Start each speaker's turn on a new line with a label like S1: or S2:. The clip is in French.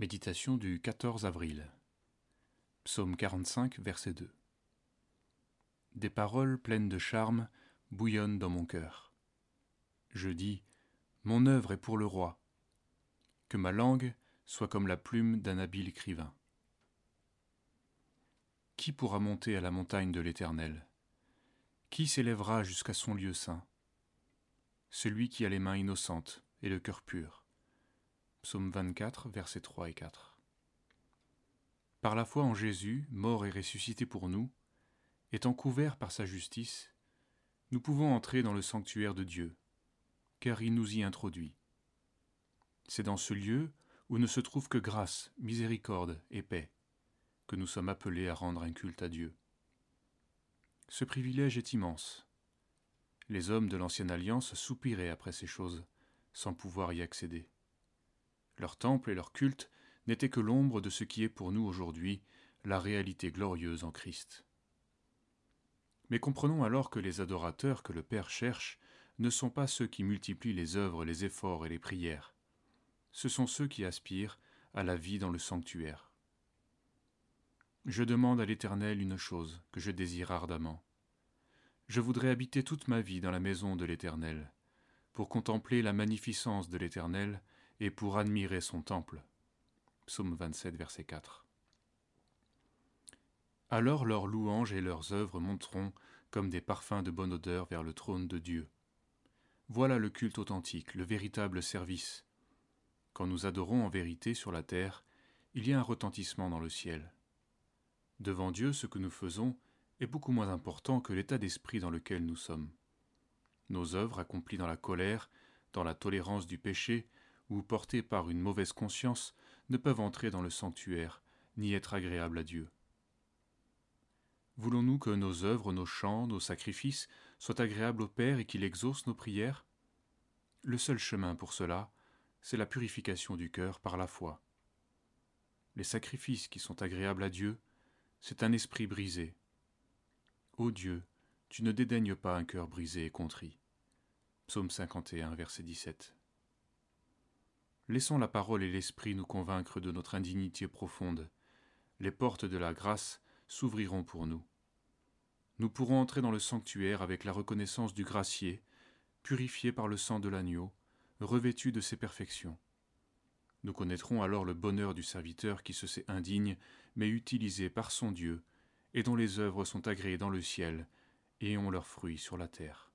S1: Méditation du 14 avril. Psaume 45, verset 2. Des paroles pleines de charme bouillonnent dans mon cœur. Je dis Mon œuvre est pour le roi. Que ma langue soit comme la plume d'un habile écrivain. Qui pourra monter à la montagne de l'Éternel? Qui s'élèvera jusqu'à son lieu saint? Celui qui a les mains innocentes et le cœur pur Psaume 24, versets 3 et 4. Par la foi en Jésus, mort et ressuscité pour nous, étant couverts par sa justice, nous pouvons entrer dans le sanctuaire de Dieu, car il nous y introduit. C'est dans ce lieu où ne se trouve que grâce, miséricorde et paix, que nous sommes appelés à rendre un culte à Dieu. Ce privilège est immense. Les hommes de l'ancienne alliance soupiraient après ces choses, sans pouvoir y accéder. Leur temple et leur culte n'étaient que l'ombre de ce qui est pour nous aujourd'hui la réalité glorieuse en Christ. Mais comprenons alors que les adorateurs que le Père cherche ne sont pas ceux qui multiplient les œuvres, les efforts et les prières. Ce sont ceux qui aspirent à la vie dans le sanctuaire. Je demande à l'Éternel une chose que je désire ardemment. Je voudrais habiter toute ma vie dans la maison de l'Éternel, pour contempler la magnificence de l'Éternel et pour admirer son temple. Psaume 27, verset 4. Alors leurs louanges et leurs œuvres monteront comme des parfums de bonne odeur vers le trône de Dieu. Voilà le culte authentique, le véritable service. Quand nous adorons en vérité sur la terre, il y a un retentissement dans le ciel. Devant Dieu, ce que nous faisons est beaucoup moins important que l'état d'esprit dans lequel nous sommes. Nos œuvres accomplies dans la colère, dans la tolérance du péché, ou portés par une mauvaise conscience ne peuvent entrer dans le sanctuaire, ni être agréables à Dieu. Voulons-nous que nos œuvres, nos chants, nos sacrifices soient agréables au Père et qu'il exauce nos prières? Le seul chemin pour cela, c'est la purification du cœur par la foi. Les sacrifices qui sont agréables à Dieu, c'est un esprit brisé. Ô Dieu, tu ne dédaignes pas un cœur brisé et contrit. Psaume 51, verset 17. Laissons la parole et l'esprit nous convaincre de notre indignité profonde. Les portes de la grâce s'ouvriront pour nous. Nous pourrons entrer dans le sanctuaire avec la reconnaissance du gracier, purifié par le sang de l'agneau, revêtu de ses perfections. Nous connaîtrons alors le bonheur du serviteur qui se sait indigne, mais utilisé par son Dieu, et dont les œuvres sont agréées dans le ciel, et ont leurs fruits sur la terre.